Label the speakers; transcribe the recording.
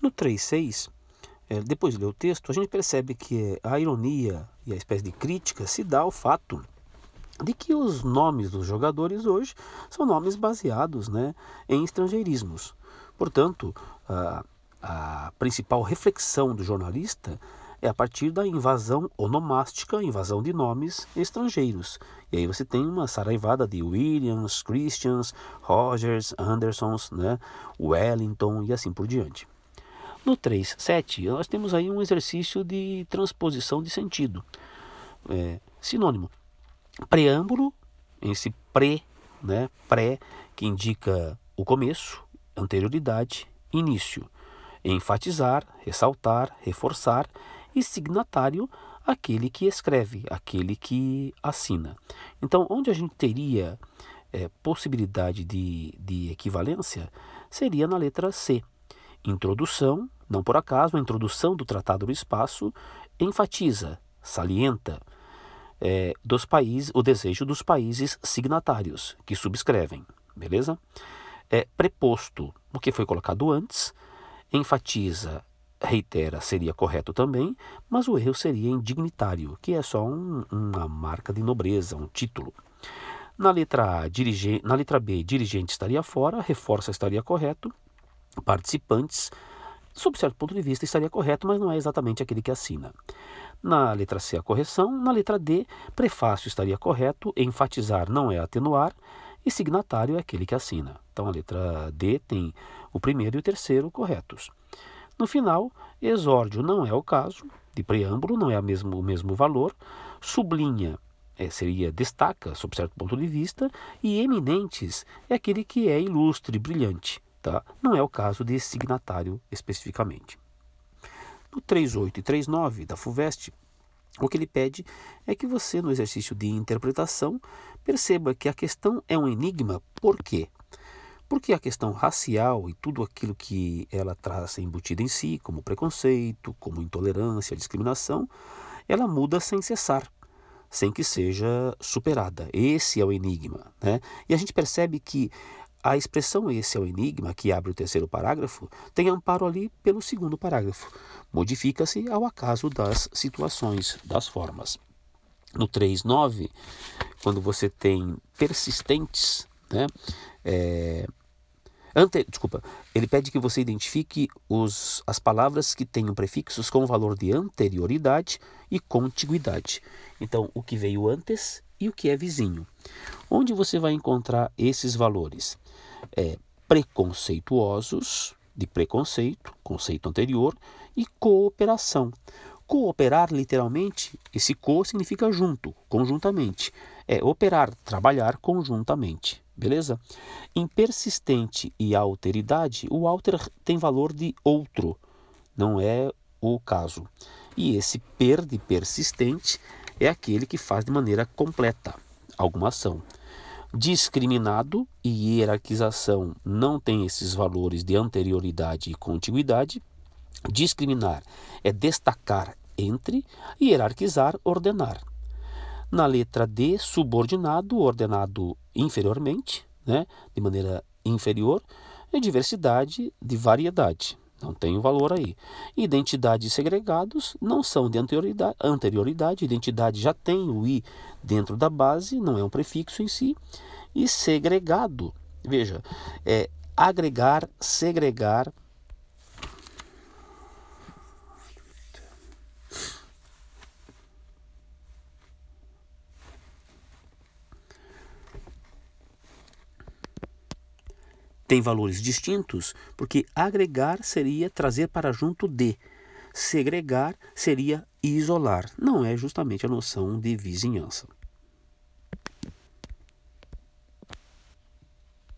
Speaker 1: No 3.6, é, depois de ler o texto, a gente percebe que a ironia e a espécie de crítica se dá ao fato de que os nomes dos jogadores hoje são nomes baseados né, em estrangeirismos. Portanto, a, a principal reflexão do jornalista é a partir da invasão onomástica, invasão de nomes estrangeiros. E aí você tem uma saraivada de Williams, Christians, Rogers, Andersons, né, Wellington e assim por diante. No 3.7, nós temos aí um exercício de transposição de sentido. É, sinônimo. Preâmbulo, esse pré, né, pré, que indica o começo, anterioridade, início. Enfatizar, ressaltar, reforçar e signatário, aquele que escreve, aquele que assina. Então, onde a gente teria é, possibilidade de, de equivalência seria na letra C. Introdução, não por acaso, a introdução do Tratado do Espaço enfatiza, salienta é, dos países, o desejo dos países signatários que subscrevem, beleza? É preposto, o que foi colocado antes, enfatiza, reitera, seria correto também, mas o erro seria indignitário, que é só um, uma marca de nobreza, um título. Na letra, a, dirige, na letra B, dirigente estaria fora, reforça estaria correto, participantes, sob certo ponto de vista, estaria correto, mas não é exatamente aquele que assina. Na letra C, a correção. Na letra D, prefácio estaria correto, enfatizar não é atenuar, e signatário é aquele que assina. Então a letra D tem o primeiro e o terceiro corretos. No final, exórdio não é o caso, de preâmbulo não é mesmo, o mesmo valor, sublinha é, seria destaca, sob certo ponto de vista, e eminentes é aquele que é ilustre, brilhante. Tá? Não é o caso de signatário especificamente. No 3.8 e 3.9 da FUVEST, o que ele pede é que você, no exercício de interpretação, perceba que a questão é um enigma. Por quê? Porque a questão racial e tudo aquilo que ela traz embutida em si, como preconceito, como intolerância, discriminação, ela muda sem cessar, sem que seja superada. Esse é o enigma. Né? E a gente percebe que a expressão esse é o enigma, que abre o terceiro parágrafo, tem amparo ali pelo segundo parágrafo. Modifica-se ao acaso das situações, das formas. No 3.9, quando você tem persistentes, né, é, ante, desculpa, ele pede que você identifique os, as palavras que tenham prefixos com valor de anterioridade e contiguidade. Então, o que veio antes e o que é vizinho. Onde você vai encontrar esses valores? é, preconceituosos, de preconceito, conceito anterior, e cooperação. Cooperar, literalmente, esse co significa junto, conjuntamente. É operar, trabalhar conjuntamente. Beleza? Em persistente e alteridade, o alter tem valor de outro, não é o caso. E esse per de persistente é aquele que faz de maneira completa alguma ação. Discriminado e hierarquização não tem esses valores de anterioridade e contiguidade. Discriminar é destacar entre, hierarquizar, ordenar. Na letra D, subordinado, ordenado inferiormente, né, de maneira inferior, e diversidade de variedade. Não tem o valor aí. Identidades segregados não são de anterioridade, anterioridade. Identidade já tem o i dentro da base, não é um prefixo em si. E segregado, veja, é agregar, segregar. Tem valores distintos, porque agregar seria trazer para junto de, segregar seria isolar. Não é justamente a noção de vizinhança.